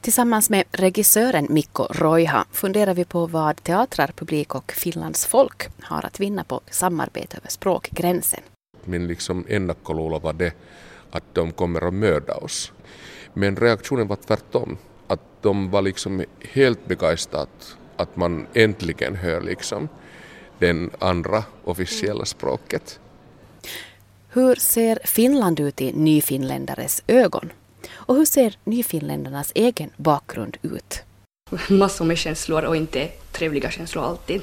Tillsammans med regissören Mikko Roiha funderar vi på vad teatrar, publik och Finlands folk har att vinna på samarbete över språkgränsen. Min liksom ennakkoluulo var det att de kommer att mörda oss. Men reaktionen var tvärtom. Att de var liksom helt begeistrade att man äntligen hör liksom den andra officiella språket. Hur ser Finland ut i nyfinländares ögon? Och hur ser nyfinländarnas egen bakgrund ut? Massor med känslor och inte trevliga känslor alltid.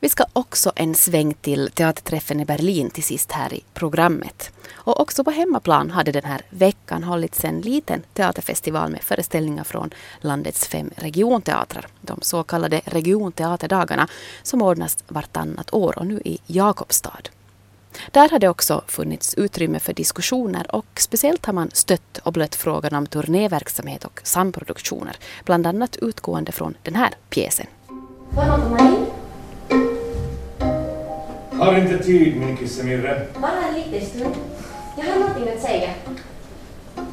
Vi ska också en sväng till teaterträffen i Berlin till sist här i programmet. Och också på hemmaplan hade den här veckan hållits en liten teaterfestival med föreställningar från landets fem regionteatrar. De så kallade regionteaterdagarna som ordnas vartannat år och nu i Jakobstad. Där har det också funnits utrymme för diskussioner och speciellt har man stött och blött frågan om turnéverksamhet och samproduktioner, bland annat utgående från den här pjäsen. Har inte tid, min kissemirre. Bara en liten stund. Jag har någonting att säga.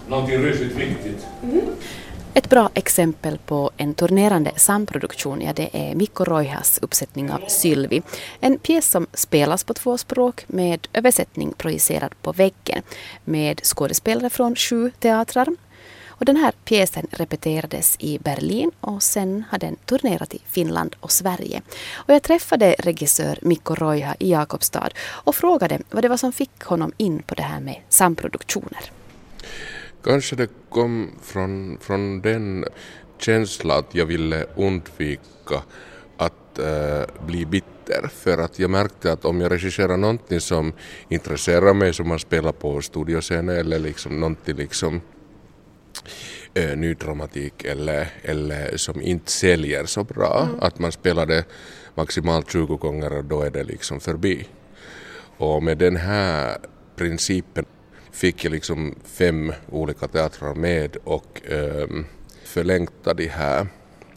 Någonting rysligt viktigt. Mm. Ett bra exempel på en turnerande samproduktion ja, det är Mikko Roihas uppsättning av Sylvi. En pjäs som spelas på två språk med översättning projicerad på väggen med skådespelare från sju teatrar. Och den här pjäsen repeterades i Berlin och sen har den turnerat i Finland och Sverige. Och jag träffade regissör Mikko Roiha i Jakobstad och frågade vad det var som fick honom in på det här med samproduktioner. Kanske det kom från, från den känslan att jag ville undvika att äh, bli bitter. För att jag märkte att om jag regisserar någonting som intresserar mig, som man spelar på studioscener eller liksom någonting liksom äh, ny dramatik eller, eller som inte säljer så bra, mm. att man spelar det maximalt 20 gånger och då är det liksom förbi. Och med den här principen fick jag liksom fem olika teatrar med och äh, förlängta de här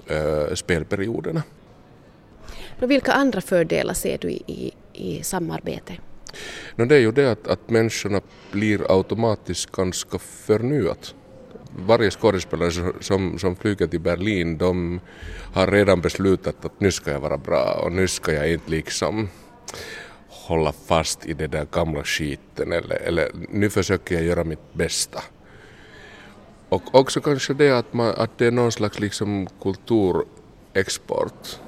äh, spelperioderna. Och vilka andra fördelar ser du i, i, i samarbete? No, det är ju det att, att människorna blir automatiskt ganska förnyat. Varje skådespelare som, som flyger till Berlin de har redan beslutat att nu ska jag vara bra och nu ska jag inte liksom hålla fast i den där gamla skiten eller, eller nu försöker jag göra mitt bästa. Och också kanske det att, man, att det är någon slags liksom kulturexport.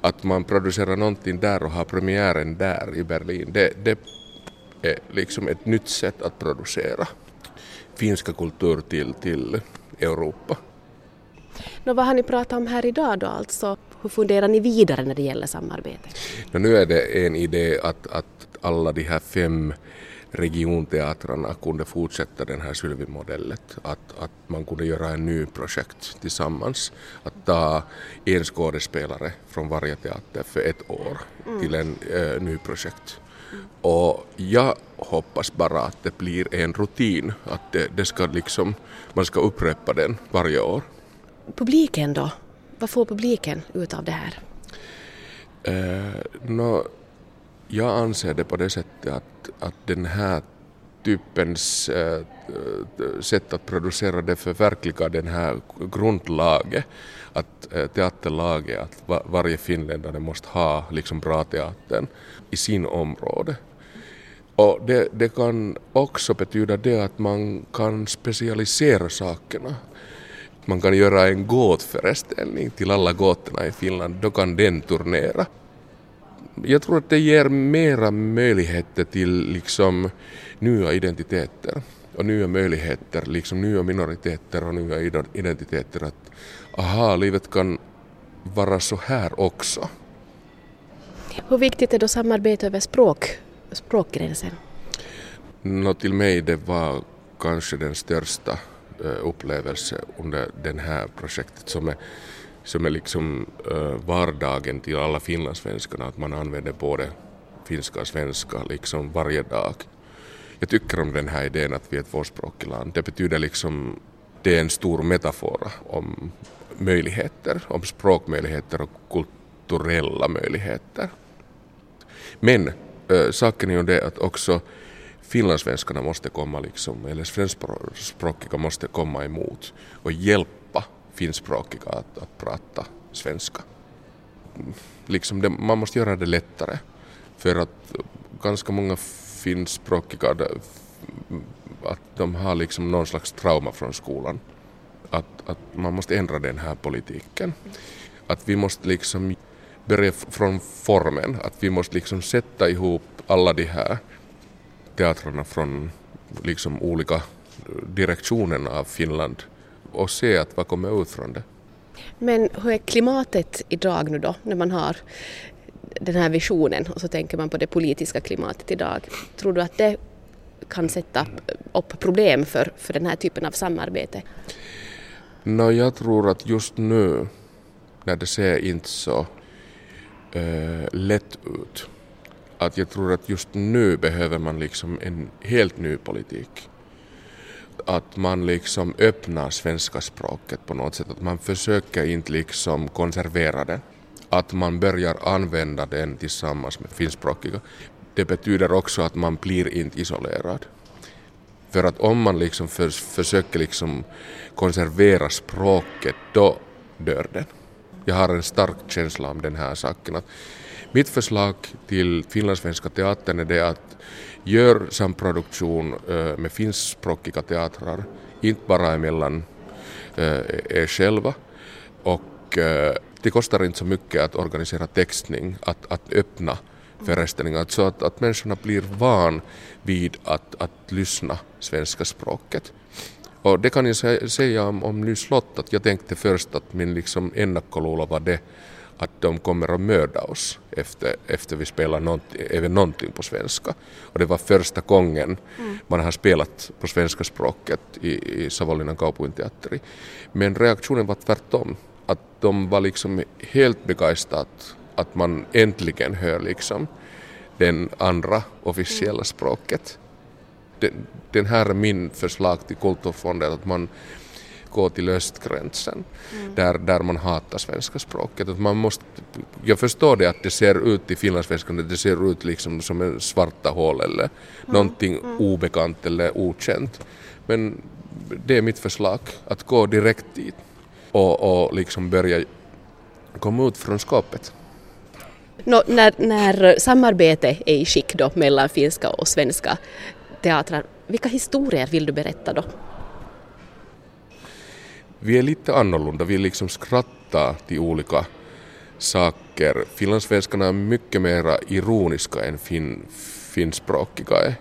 Att man producerar någonting där och har premiären där i Berlin. Det, det är liksom ett nytt sätt att producera finska kultur till, till Europa. Nå, vad har ni pratat om här idag då alltså? Hur funderar ni vidare när det gäller samarbete? nu är det en idé att, att alla de här fem regionteatrarna kunde fortsätta den här Sylvi-modellen. Att, att man kunde göra en ny projekt tillsammans. Att ta en skådespelare från varje teater för ett år mm. till en äh, ny projekt. Och jag hoppas bara att det blir en rutin, att det, det ska liksom, man ska upprepa den varje år. Publiken då? Vad får publiken ut av det här? Eh, no, jag anser det på det sättet att, att den här typens uh, sätt att producera det förverkligar den här grundlaget, att uh, teaterlaget, att va, varje finländare måste ha liksom bra teatern i sin område. Och det, det kan också betyda det att man kan specialisera sakerna man kan göra en gåtföreställning till alla gåtorna i Finland, då kan den turnera. Jag tror att det ger mera möjligheter till liksom nya identiteter och nya möjligheter, liksom nya minoriteter och nya identiteter att aha, livet kan vara så här också. Hur viktigt är då samarbete över språk, språkgränsen? Nå, till mig det var kanske den största Eh, upplevelse under det här projektet som är, som är liksom eh, vardagen till alla finlandssvenskarna, att man använder både finska och svenska liksom varje dag. Jag tycker om den här idén att vi är ett tvåspråkigt land. Det betyder liksom, det är en stor metafor om möjligheter, om språkmöjligheter och kulturella möjligheter. Men äh, saken är ju det att också finlandssvenskarna måste komma liksom, eller svenskspråkiga måste komma emot och hjälpa finskspråkiga att, att prata svenska. Liksom det, man måste göra det lättare för att ganska många finskspråkiga att de har liksom någon slags trauma från skolan. Att, att man måste ändra den här politiken. Att vi måste liksom börja från formen, att vi måste liksom sätta ihop alla de här teatrarna från liksom olika direktionerna av Finland och se att vad kommer ut från det. Men hur är klimatet idag nu då när man har den här visionen och så tänker man på det politiska klimatet idag. Tror du att det kan sätta upp problem för, för den här typen av samarbete? No, jag tror att just nu när det ser inte så äh, lätt ut att jag tror att just nu behöver man liksom en helt ny politik. Att man liksom öppnar svenska språket på något sätt, att man försöker inte liksom konservera det. Att man börjar använda den tillsammans med finskspråkiga. Det betyder också att man blir inte isolerad. För att om man liksom för, försöker liksom konservera språket, då dör den. Jag har en stark känsla om den här saken. Att mitt förslag till Finlandssvenska teatern är det att gör samproduktion eh, med finskspråkiga teatrar, inte bara emellan eh, er själva. Och eh, det kostar inte så mycket att organisera textning, att, att öppna föreställningar, så att, att människorna blir van vid att, att lyssna svenska språket. Och det kan jag säga om, om Ny slott, att jag tänkte först att min liksom ennakkoluulo var det de kommer att mörda oss efter, efter vi spelar någonting, även någonting på svenska. Och det var första gången mm. man har spelat på svenska språket i, i Savonlinnan Kaupunginteatteri. Men reaktionen var tvärtom, att de var liksom helt begeistrade att man äntligen hör liksom den andra officiella mm. språket. Den, den här är min förslag till Kulturfonden, att man gå till östgränsen mm. där, där man hatar svenska språket. Att man måste, jag förstår det att det ser ut i finlandssvenskan, det ser ut liksom som en svarta hål eller mm. någonting mm. obekant eller okänt. Men det är mitt förslag, att gå direkt dit och, och liksom börja komma ut från skåpet. No, när, när samarbete är i skick då mellan finska och svenska teatrar, vilka historier vill du berätta då? Vi är lite annorlunda, vi liksom skrattar till olika saker. Finlandssvenskarna är mycket mer ironiska än fin, finspråkiga är.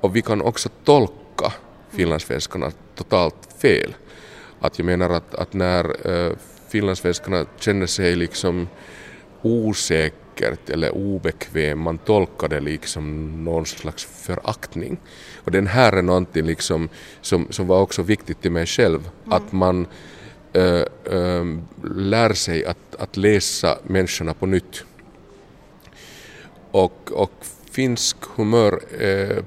Och vi kan också tolka finlandssvenskarna totalt fel. Att jag menar att, att när äh, finlandssvenskarna känner sig liksom osäkra vackert eller obekväm, man tolkar det liksom någon slags föraktning. Och den här är någonting liksom som, som var också viktigt till mig själv, mm. att man äh, äh, lär sig att, att läsa människorna på nytt. Och, och finsk humör äh,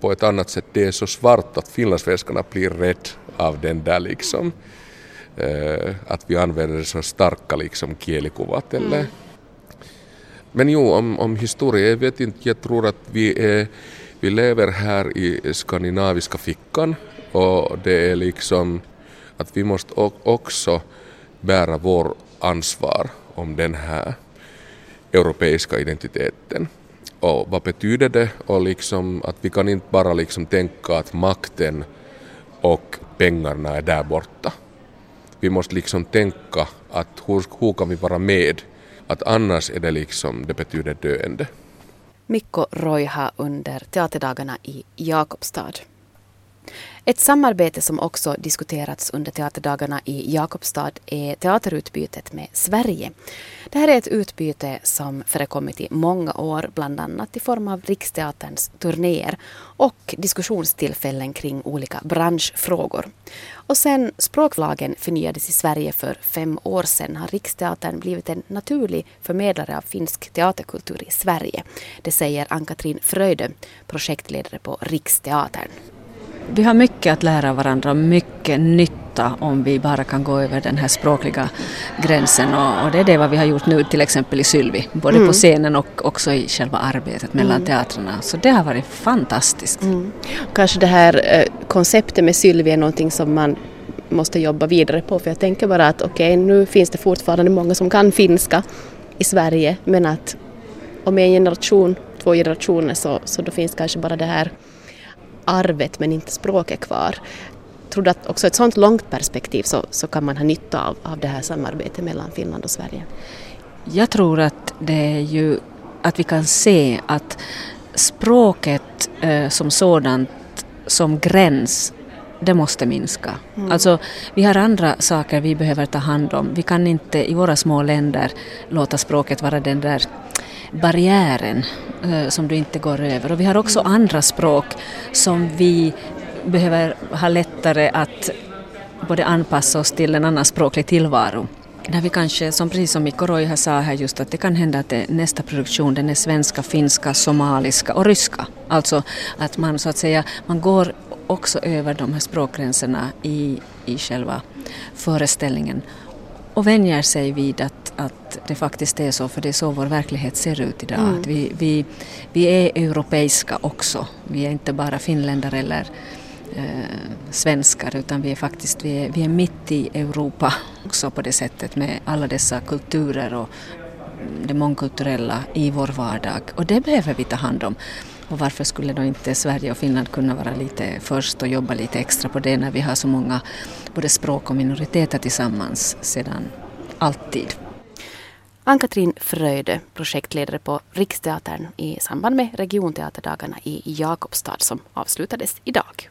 på ett annat sätt, det är så svart att finlandssvenskarna blir rädd av den där liksom. att vi använder så starka liksom kielikuvat eller mm men jo, om, om historia, jag vet inte, jag tror att vi, är, vi lever här i skandinaviska fickan och det är liksom att vi måste också bära vår ansvar om den här europeiska identiteten. Och vad betyder det? Och liksom att vi kan inte bara liksom tänka att makten och pengarna är där borta. Vi måste liksom tänka att hur, hur kan vi vara med att annars är det liksom, det betyder döende. Mikko Roiha under teaterdagarna i Jakobstad. Ett samarbete som också diskuterats under teaterdagarna i Jakobstad är teaterutbytet med Sverige. Det här är ett utbyte som förekommit i många år, bland annat i form av Riksteaterns turnéer och diskussionstillfällen kring olika branschfrågor. Och sen språklagen förnyades i Sverige för fem år sedan har Riksteatern blivit en naturlig förmedlare av finsk teaterkultur i Sverige. Det säger Ann-Katrin Fröjde, projektledare på Riksteatern. Vi har mycket att lära varandra mycket nytta om vi bara kan gå över den här språkliga gränsen och, och det är det vad vi har gjort nu till exempel i Sylvi, både mm. på scenen och också i själva arbetet mellan mm. teatrarna. Så det har varit fantastiskt. Mm. Kanske det här eh, konceptet med Sylvi är någonting som man måste jobba vidare på för jag tänker bara att okej okay, nu finns det fortfarande många som kan finska i Sverige men att om en generation, två generationer så, så då finns kanske bara det här arvet men inte språket kvar. Jag tror att också ett sådant långt perspektiv så, så kan man ha nytta av, av det här samarbetet mellan Finland och Sverige. Jag tror att det är ju att vi kan se att språket eh, som sådant som gräns det måste minska. Mm. Alltså, vi har andra saker vi behöver ta hand om. Vi kan inte i våra små länder låta språket vara den där barriären Eh, som du inte går över. Och vi har också andra språk som vi behöver ha lättare att både anpassa oss till en annan språklig tillvaro. Där vi kanske, som precis som Mikko Roiha sa här just, att det kan hända att det, nästa produktion den är svenska, finska, somaliska och ryska. Alltså att man så att säga, man går också över de här språkgränserna i, i själva föreställningen och vänjer sig vid att, att det faktiskt är så, för det är så vår verklighet ser ut idag. Mm. Att vi, vi, vi är europeiska också. Vi är inte bara finländare eller eh, svenskar utan vi är faktiskt vi är, vi är mitt i Europa också på det sättet med alla dessa kulturer och det mångkulturella i vår vardag. Och det behöver vi ta hand om. Och varför skulle då inte Sverige och Finland kunna vara lite först och jobba lite extra på det när vi har så många både språk och minoriteter tillsammans sedan alltid. Ann-Katrin Fröjde, projektledare på Riksteatern i samband med regionteaterdagarna i Jakobstad som avslutades idag.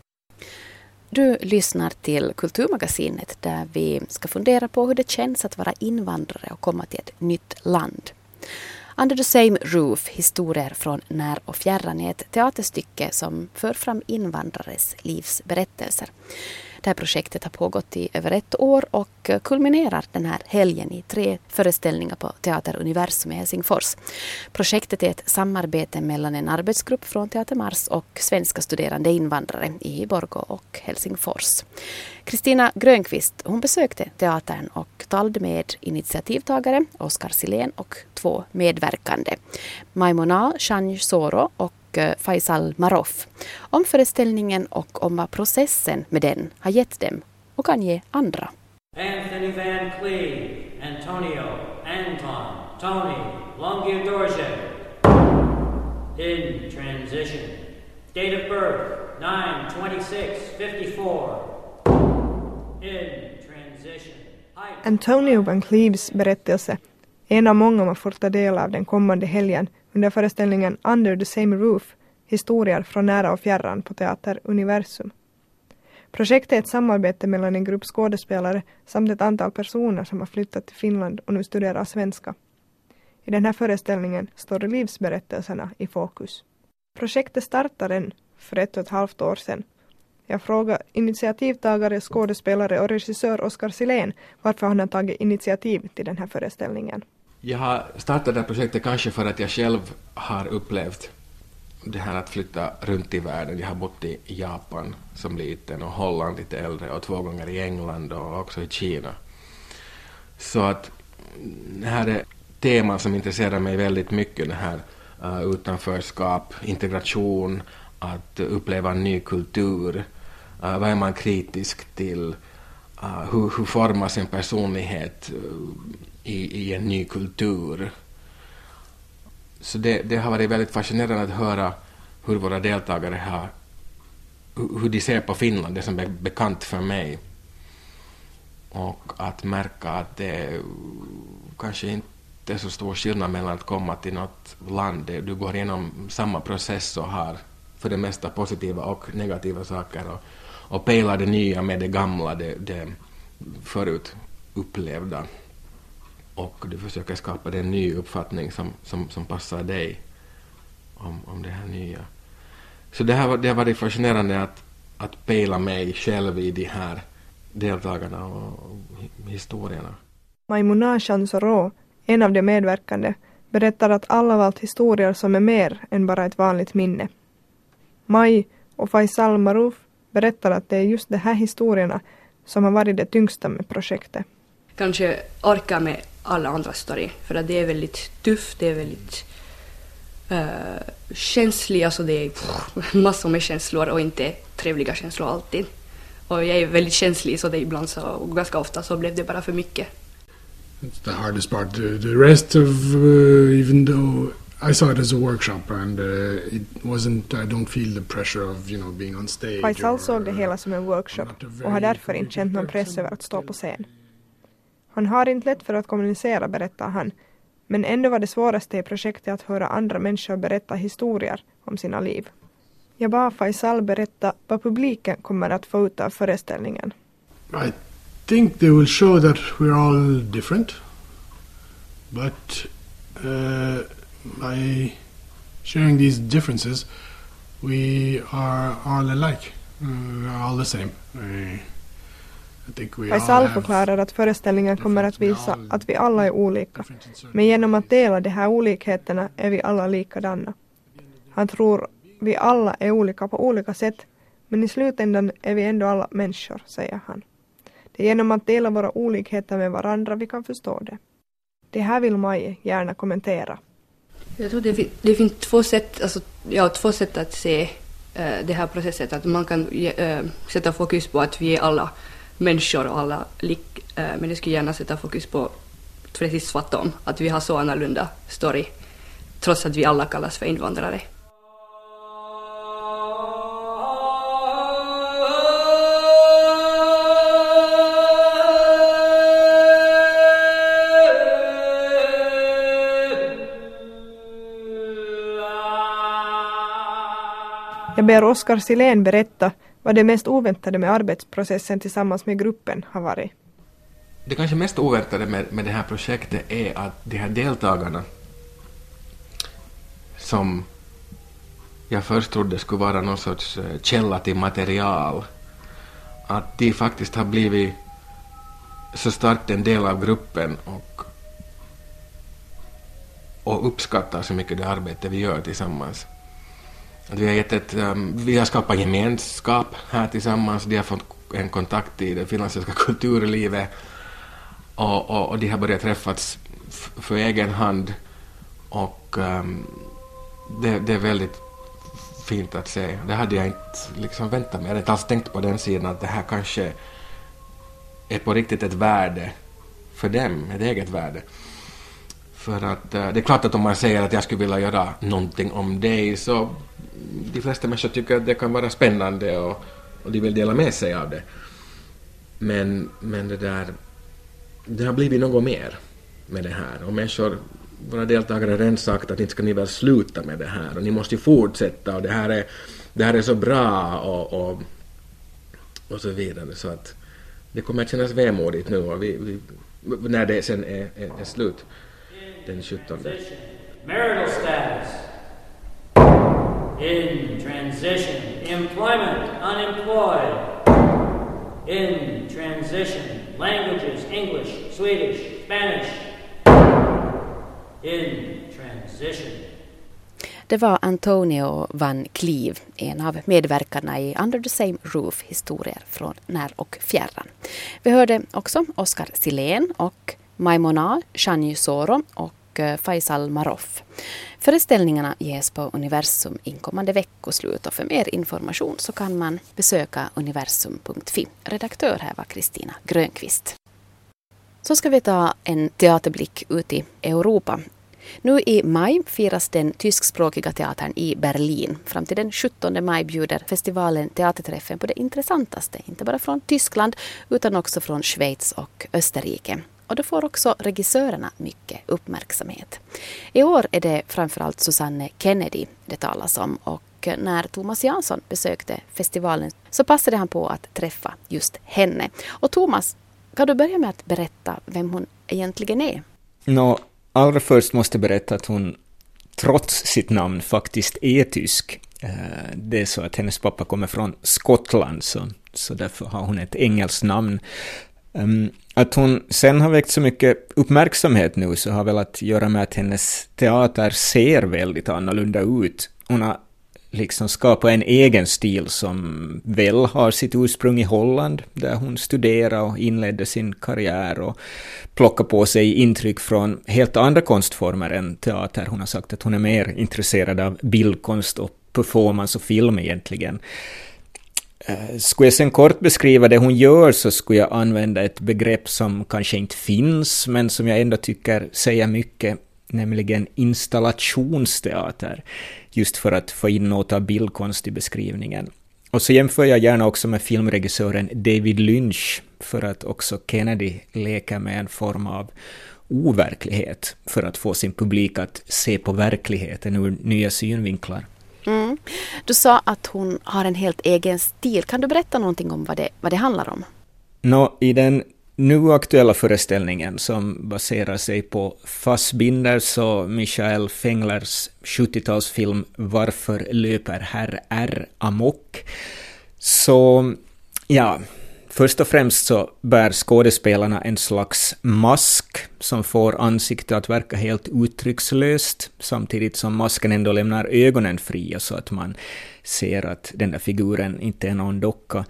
Du lyssnar till Kulturmagasinet där vi ska fundera på hur det känns att vara invandrare och komma till ett nytt land. Under the same roof, historier från när och fjärran är ett teaterstycke som för fram invandrares livsberättelser. Det här projektet har pågått i över ett år och kulminerar den här helgen i tre föreställningar på Teater Universum i Helsingfors. Projektet är ett samarbete mellan en arbetsgrupp från Teater Mars och svenska studerande invandrare i Borgå och Helsingfors. Kristina Grönqvist hon besökte teatern och talade med initiativtagare Oskar Silén och två medverkande. Maimona Shanj Soro och Eh, Faisal Maroff om föreställningen och om vad processen med den har gett dem och kan ge andra. Anthony Van Cleve, Antonio, Anton, Tony, Longia Dorje. In transition. Date of birth 9-26-54. In transition. Antonio Van Cleves berättelse är en av många man får ta del av den kommande helgen under föreställningen Under the same roof historier från nära och fjärran på Teater Universum. Projektet är ett samarbete mellan en grupp skådespelare samt ett antal personer som har flyttat till Finland och nu studerar svenska. I den här föreställningen står livsberättelserna i fokus. Projektet startade för ett och ett halvt år sedan. Jag frågade initiativtagare, skådespelare och regissör Oskar Silén varför han har tagit initiativ till den här föreställningen. Jag har startat det här projektet kanske för att jag själv har upplevt det här att flytta runt i världen. Jag har bott i Japan som liten och Holland lite äldre och två gånger i England och också i Kina. Så att det här är teman som intresserar mig väldigt mycket. Det här uh, utanförskap, integration, att uppleva en ny kultur. Uh, vad är man kritisk till? Uh, hur, hur formas en personlighet? I, i en ny kultur. Så det, det har varit väldigt fascinerande att höra hur våra deltagare har hur de ser på Finland, det som är bekant för mig. Och att märka att det kanske inte är så stor skillnad mellan att komma till något land. Du går igenom samma process och har för det mesta positiva och negativa saker och, och pejlar det nya med det gamla, det, det förut upplevda och du försöker skapa en ny uppfattning som, som, som passar dig om, om det här nya. Så det, här, det har varit fascinerande att, att pejla mig själv i de här deltagarna och historierna. Maimuna Chansoro, en av de medverkande, berättar att alla valt historier som är mer än bara ett vanligt minne. Maj och Faisal Maruf berättar att det är just de här historierna som har varit det tyngsta med projektet. Kanske orka med alla andra story, för att det är väldigt tufft, det är väldigt uh, känsligt, alltså det är pff, massor med känslor och inte trevliga känslor alltid. Och jag är väldigt känslig så det är ibland så, och ganska ofta så blev det bara för mycket. It's the hardest part. The, the rest of, uh, even though I saw it as a workshop and uh, it wasn't, I don't feel the pressure of, you know, being on stage. Faisal såg det hela som en workshop och har därför inte känt någon press över att stå på scen. Han har inte lätt för att kommunicera, berättar han, men ändå var det svåraste i projektet att höra andra människor berätta historier om sina liv. Jag bad Faisal berätta vad publiken kommer att få ut av föreställningen. I think they will show that we're all different, but uh, by sharing these differences, we are all alike. Mm, uh, we're all the same. Uh, I think we all Faisal förklarar att föreställningen kommer att visa att vi alla är olika, men genom att dela de här olikheterna är vi alla likadana. Han tror vi alla är olika på olika sätt, men i slutändan är vi ändå alla människor, säger han. Det är genom att dela våra olikheter med varandra vi kan förstå det. Det här vill Maj gärna kommentera. Jag tror det, det finns två sätt, alltså, ja, två sätt att se eh, det här processet. Att man kan eh, sätta fokus på att vi är alla människor och alla lik, eh, men jag skulle gärna sätta fokus på precis tvärtom, att vi har så annorlunda story, trots att vi alla kallas för invandrare. Jag ber Oskar Silén berätta vad det mest oväntade med arbetsprocessen tillsammans med gruppen har varit. Det kanske mest oväntade med, med det här projektet är att de här deltagarna som jag först trodde skulle vara någon sorts eh, källa till material, att de faktiskt har blivit så starkt en del av gruppen och, och uppskattar så mycket det arbete vi gör tillsammans. Att vi, har gett ett, um, vi har skapat gemenskap här tillsammans, de har fått en kontakt i det finländska kulturlivet och, och, och de har börjat träffas för egen hand och um, det, det är väldigt fint att se. Det hade jag inte liksom väntat mig. Jag hade inte alls tänkt på den sidan att det här kanske är på riktigt ett värde för dem, ett eget värde. För att eh, det är klart att om man säger att jag skulle vilja göra någonting om dig så de flesta människor tycker att det kan vara spännande och, och de vill dela med sig av det. Men, men det där, det har blivit något mer med det här och människor, våra deltagare har redan sagt att inte ska ni väl sluta med det här och ni måste ju fortsätta och det här är, det här är så bra och, och, och så vidare så att det kommer att kännas vemodigt nu och vi, vi, när det sen är, är, är slut den 17. Marital status. In transition. Employment. Unemployed. In transition. Languages. English. Swedish. Spanish. In transition. Det var Antonio van Cleve, en av medverkarna i Under the same roof historier från när och fjärran. Vi hörde också Oskar Silén och Maimona Shanyu Soro och eh, Faisal Maroff. Föreställningarna ges på Universum inkommande veckoslut och för mer information så kan man besöka universum.fi. Redaktör här var Kristina Grönqvist. Så ska vi ta en teaterblick ut i Europa. Nu i maj firas den tyskspråkiga teatern i Berlin. Fram till den 17 maj bjuder festivalen Teaterträffen på det intressantaste, inte bara från Tyskland utan också från Schweiz och Österrike. Och då får också regissörerna mycket uppmärksamhet. I år är det framförallt Susanne Kennedy det talas om och när Thomas Jansson besökte festivalen så passade han på att träffa just henne. Och Thomas, kan du börja med att berätta vem hon egentligen är? Nå, allra först måste jag berätta att hon trots sitt namn faktiskt är tysk. Eh, det är så att hennes pappa kommer från Skottland, så, så därför har hon ett engelskt namn. Ehm, att hon sen har väckt så mycket uppmärksamhet nu så har väl att göra med att hennes teater ser väldigt annorlunda ut. Hon har liksom skapat en egen stil som väl har sitt ursprung i Holland, där hon studerade och inledde sin karriär och plockade på sig intryck från helt andra konstformer än teater. Hon har sagt att hon är mer intresserad av bildkonst och performance och film egentligen. Eh, skulle jag sen kort beskriva det hon gör så skulle jag använda ett begrepp som kanske inte finns, men som jag ändå tycker säger mycket, nämligen installationsteater, just för att få in något av bildkonst i beskrivningen. Och så jämför jag gärna också med filmregissören David Lynch, för att också Kennedy leker med en form av overklighet för att få sin publik att se på verkligheten ur nya synvinklar. Mm. Du sa att hon har en helt egen stil. Kan du berätta någonting om vad det, vad det handlar om? Nå, I den nu aktuella föreställningen som baserar sig på Fassbinders och Michael Fenglers 70-talsfilm Varför löper herr R amok? Så, ja, Först och främst så bär skådespelarna en slags mask som får ansiktet att verka helt uttryckslöst, samtidigt som masken ändå lämnar ögonen fria så att man ser att den där figuren inte är någon docka.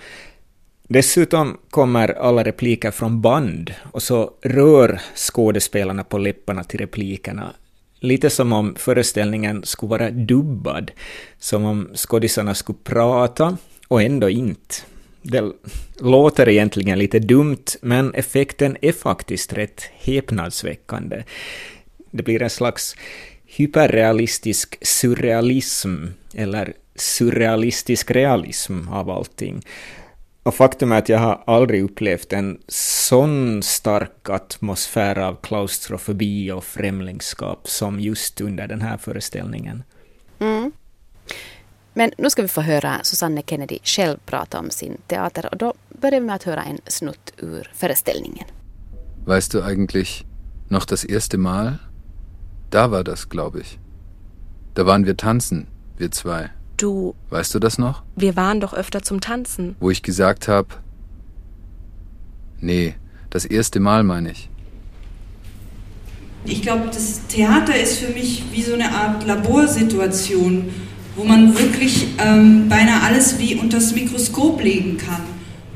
Dessutom kommer alla repliker från band och så rör skådespelarna på läpparna till replikerna. Lite som om föreställningen skulle vara dubbad, som om skådisarna skulle prata och ändå inte. Det låter egentligen lite dumt, men effekten är faktiskt rätt häpnadsväckande. Det blir en slags hyperrealistisk surrealism, eller surrealistisk realism av allting. Och faktum är att jag har aldrig upplevt en sån stark atmosfär av klaustrofobi och främlingskap som just under den här föreställningen. Men nu ska vi få höra Susanne Kennedy själv prata om sin teater och då börjar vi med att höra en snutt ur föreställningen. Weißt du eigentlich noch das erste Mal? Da war das, glaube ich. Da waren wir tanzen, wir zwei. Du. Weißt du das noch? Wir waren doch öfter zum Tanzen. Wo ich gesagt habe, nee, das erste Mal meine ich. Ich glaube, das Theater ist für mich wie so eine Art Laborsituation wo man wirklich ähm, beinahe alles wie unters Mikroskop legen kann.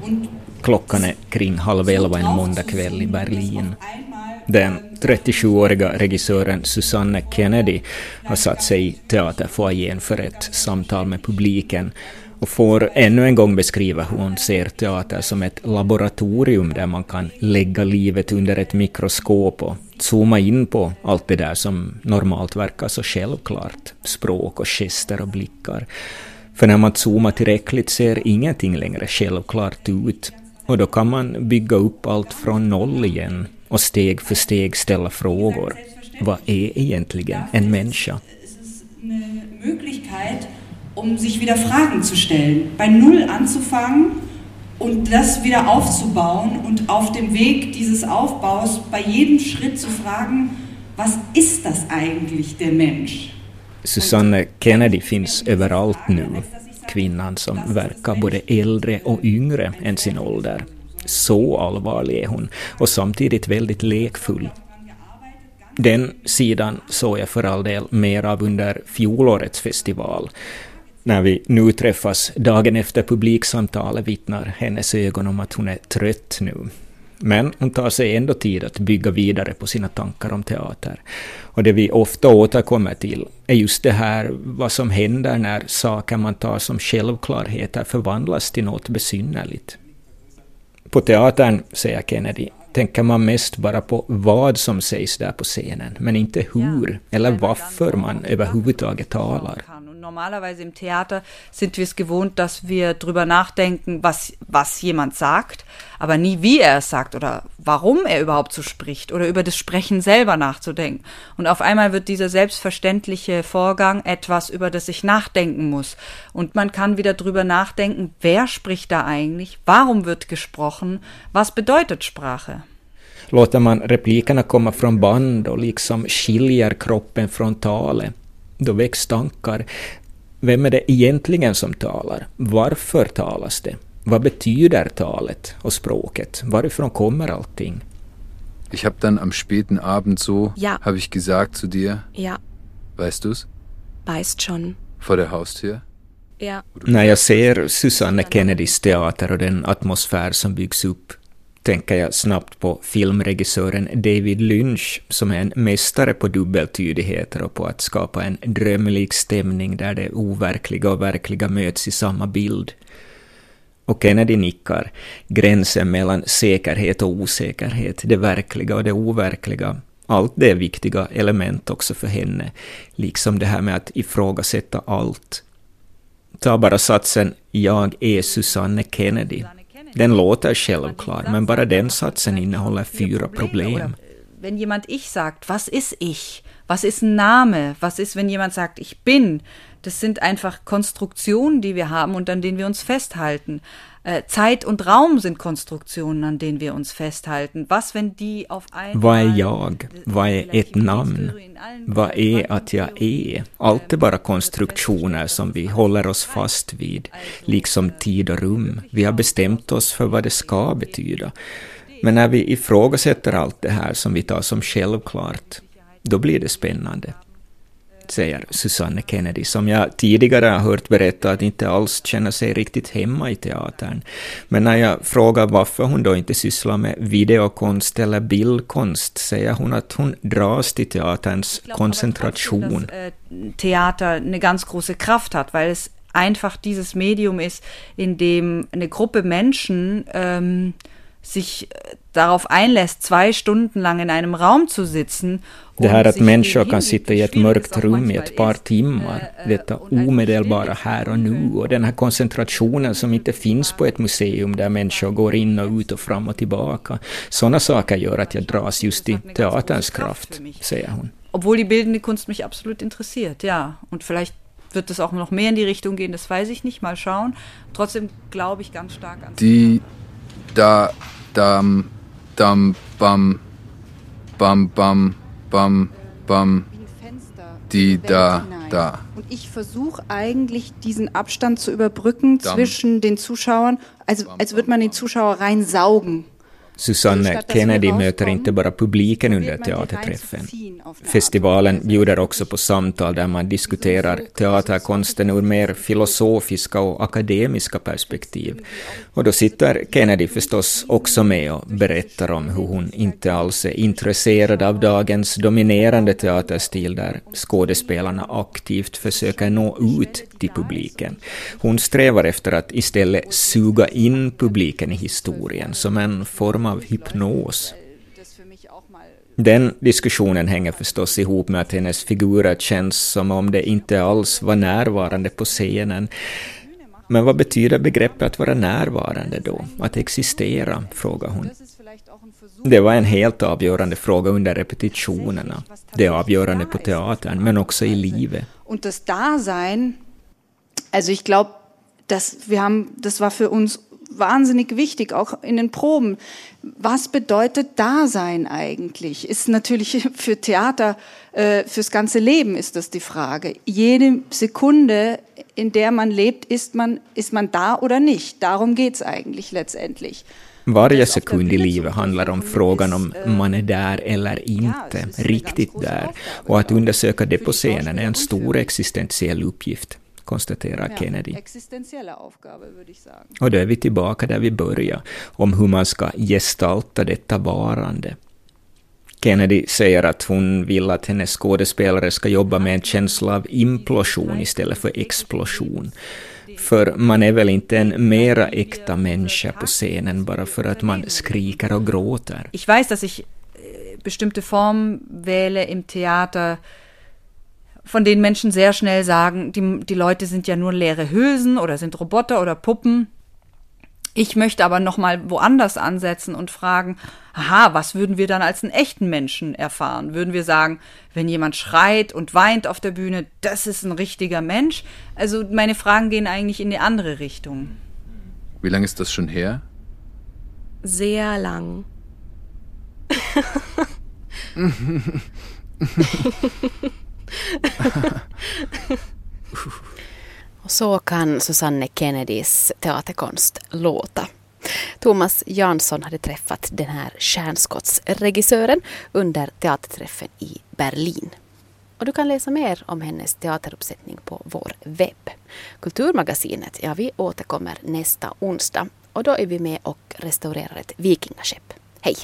Und Klockan är kring halv elva en måndagkväll i Berlin. Den 37-åriga regissören Susanne Kennedy har satt sig i teaterfoajén för ett samtal med publiken och får ännu en gång beskriva hur hon ser teater som ett laboratorium där man kan lägga livet under ett mikroskop och zooma in på allt det där som normalt verkar så självklart, språk och gester och blickar. För när man zoomar tillräckligt ser ingenting längre självklart ut och då kan man bygga upp allt från noll igen och steg för steg ställa frågor. Vad är egentligen en människa? Um sich wieder Fragen zu stellen, bei Null anzufangen und das wieder aufzubauen und auf dem Weg dieses Aufbaus bei jedem Schritt zu fragen, was ist das eigentlich, der Mensch? Susanne Kennedy finns överallt nu, kvinnan som verkar både äldre och yngre än sin ålder. Så allvarlig är hon och samtidigt väldigt lekfull. Den sidan såg jag för all del mer av under fjolårets festival när vi nu träffas dagen efter publiksamtalet vittnar hennes ögon om att hon är trött nu. Men hon tar sig ändå tid att bygga vidare på sina tankar om teater. Och det vi ofta återkommer till är just det här vad som händer när saker man tar som självklarheter förvandlas till något besynnerligt. På teatern, säger Kennedy, tänker man mest bara på vad som sägs där på scenen, men inte hur eller varför man överhuvudtaget talar. Normalerweise im Theater sind wir es gewohnt, dass wir drüber nachdenken, was, was jemand sagt, aber nie wie er es sagt oder warum er überhaupt so spricht oder über das Sprechen selber nachzudenken. Und auf einmal wird dieser selbstverständliche Vorgang etwas, über das ich nachdenken muss. Und man kann wieder drüber nachdenken, wer spricht da eigentlich, warum wird gesprochen, was bedeutet Sprache. Låter man replikerna komma från band och liksom skiljer kroppen från talet då väcks tankar. Vem är det egentligen som talar? Varför talas det? Vad betyder talet och språket? Varifrån kommer allting? Ich habe dann am späten Abend so, ja. habe ich gesagt zu dir. Ja. Weißt du's? Weißt schon. Vor der Haustür? Ja. När jag ser Susanne Kennedys teater och den atmosfär som byggs upp tänker jag snabbt på filmregissören David Lynch som är en mästare på dubbeltydigheter och på att skapa en drömlik stämning där det overkliga och verkliga möts i samma bild. Och Kennedy nickar. Gränsen mellan säkerhet och osäkerhet, det verkliga och det overkliga, allt det är viktiga element också för henne, liksom det här med att ifrågasätta allt. Ta bara satsen ”Jag är Susanne Kennedy”. Den låter självklar, men bara den satsen innehåller fyra problem. Wenn jemand ich sagt, was ist ich? Was ist ein Name? Was ist, wenn jemand sagt, ich bin? Das sind einfach Konstruktionen, die wir haben und an denen wir uns festhalten. Äh, Zeit und Raum sind Konstruktionen, an denen wir uns festhalten. Was, wenn die auf einmal... Vad är jag? Vad är ett namn? Vad är att jag är? Allt är bara konstruktioner som vi håller oss fast vid, liksom tid och rum. Vi har bestämt oss för vad det ska betyda. Men när vi ifrågasätter allt det här som vi tar som självklart, då blir det spännande säger Susanne Kennedy, som jag tidigare har hört berätta att inte alls känner sig riktigt hemma i teatern. Men när jag frågar varför hon då inte sysslar med videokonst eller bildkonst säger hon att hon dras till teaterns koncentration. Dass, äh, Theater eine ganz große Kraft hat, weil es einfach dieses Medium ist, in dem eine Gruppe Menschen ähm, sich darauf einlässt, zwei Stunden lang in einem Raum zu sitzen det här att människor kan sitta i ett mörkt rum i ett par timmar, detta omedelbara här och nu och den här koncentrationen som inte finns på ett museum där människor går in och ut och fram och tillbaka. Sådana saker gör att jag dras just till teaterns kraft, säger hon. Obwohl die bildende Kunst mich absolut interessiert, ja. Und vielleicht wird es auch noch mehr in die Richtung gehen, das weiß ich nicht, mal schauen. Trotzdem glaube ich ganz stark an... Die, da, dam, dam, bam, bam, bam, bam, bam, die, da, da. Und ich versuche eigentlich diesen Abstand zu überbrücken zwischen den Zuschauern, also als würde man den Zuschauer reinsaugen. Susanne Kennedy möter inte bara publiken under teaterträffen. Festivalen bjuder också på samtal där man diskuterar teaterkonsten ur mer filosofiska och akademiska perspektiv. Och då sitter Kennedy förstås också med och berättar om hur hon inte alls är intresserad av dagens dominerande teaterstil där skådespelarna aktivt försöker nå ut till publiken. Hon strävar efter att istället suga in publiken i historien som en form av hypnos. Den diskussionen hänger förstås ihop med att hennes figurer känns som om de inte alls var närvarande på scenen. Men vad betyder begreppet att vara närvarande då? Att existera? frågar hon. Det var en helt avgörande fråga under repetitionerna. Det är avgörande på teatern, men också i livet. Och det Dasein, also ich glaube, das, wir haben, das war für uns wahnsinnig wichtig, auch in den Proben. Was bedeutet Dasein eigentlich? Ist natürlich für Theater, äh, fürs ganze Leben ist das die Frage. Jede Sekunde, in der man lebt, ist man, ist man da oder nicht? Darum geht es eigentlich letztendlich. Varje sekund i livet handlar om frågan om man är där eller inte, riktigt där, och att undersöka det på scenen är en stor existentiell uppgift konstaterar Kennedy. Och då är vi tillbaka där vi började, om hur man ska gestalta detta varande. Kennedy säger att hon vill att hennes skådespelare ska jobba med en känsla av implosion istället för explosion. För man är väl inte en mera äkta människa på scenen bara för att man skriker och gråter. Weiß, dass ich äh, bestimmte Formen wähle im Theater, von denen Menschen sehr schnell sagen, die, die Leute sind ja nur leere Hülsen oder sind Roboter oder Puppen. Ich möchte aber noch mal woanders ansetzen und fragen, aha, was würden wir dann als einen echten Menschen erfahren? Würden wir sagen, wenn jemand schreit und weint auf der Bühne, das ist ein richtiger Mensch? Also meine Fragen gehen eigentlich in die andere Richtung. Wie lange ist das schon her? Sehr lang. Och så kan Susanne Kennedys teaterkonst låta. Thomas Jansson hade träffat den här stjärnskottsregissören under teaterträffen i Berlin. Och du kan läsa mer om hennes teateruppsättning på vår webb. Kulturmagasinet, ja vi återkommer nästa onsdag och då är vi med och restaurerar ett vikingaskepp. Hej!